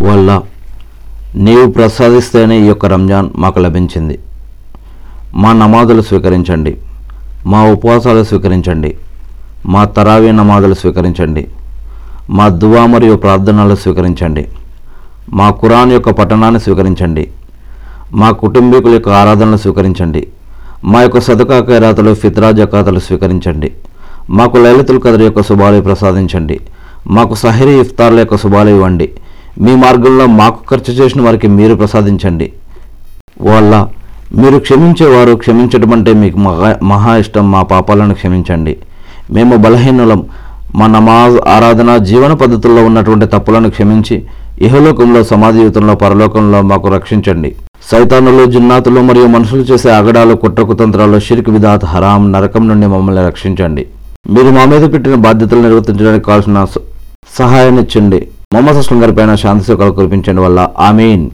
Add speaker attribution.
Speaker 1: వల్ల నీవు ప్రసాదిస్తేనే ఈ యొక్క రంజాన్ మాకు లభించింది. మా నమాజులు స్వీకరించండి. మా ఉపవాసాలు స్వీకరించండి. మా తరావీ నమాజులు స్వీకరించండి. మా దువా మరియు ప్రార్థనలు స్వీకరించండి. మా కురాన్ యొక్క పఠనాన్ని స్వీకరించండి. మా కుటుంబీకుల యొక్క ఆరాధనలు స్వీకరించండి. మా యొక్క సదకా ఖైరాతులు ఫిత్రా స్వీకరించండి. మాకు లలితుల్ కదర్ యొక్క శుభాలు ప్రసాదించండి. మాకు సహరీ ఇఫ్తార్ల యొక్క శుభాలు ఇవ్వండి. మీ మార్గంలో మాకు ఖర్చు చేసిన వారికి మీరు ప్రసాదించండి. వాళ్ళ మీరు క్షమించేవారు క్షమించడం అంటే మీకు మహా మహా ఇష్టం మా పాపాలను క్షమించండి. మేము బలహీనులం మా నమాజ్ ఆరాధన జీవన పద్ధతుల్లో ఉన్నటువంటి తప్పులను క్షమించి ఇహలోకంలో సమాధియుతంలో పరలోకంలో మాకు రక్షించండి. సైతానులు జిన్నాతులు మరియు మనుషులు చేసే అగడాలు కుట్రకుతంత్రాలు షిర్క్ విధాత్ హరాం నరకం నుండి మమ్మల్ని రక్షించండి. మీరు మా మీద పెట్టిన బాధ్యతలు నిర్వర్తించడానికి కావాల్సిన సహాయాన్ని ఇచ్చండి మొహమ్మద్ అస్లం గారి పైన శాంతి సుఖాలు కురిపించండి వల్ల ఆమెన్.